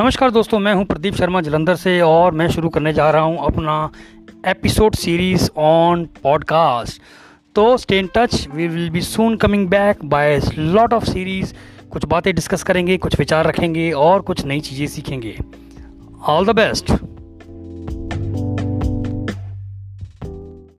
नमस्कार दोस्तों, मैं हूँ प्रदीप शर्मा जलंधर से और मैं शुरू करने जा रहा हूँ अपना एपिसोड सीरीज़ ऑन पॉडकास्ट तो stay in touch we will be soon coming back by lot of series कुछ बातें डिस्कस करेंगे, कुछ विचार रखेंगे और कुछ नई चीज़ें सीखेंगे. All the best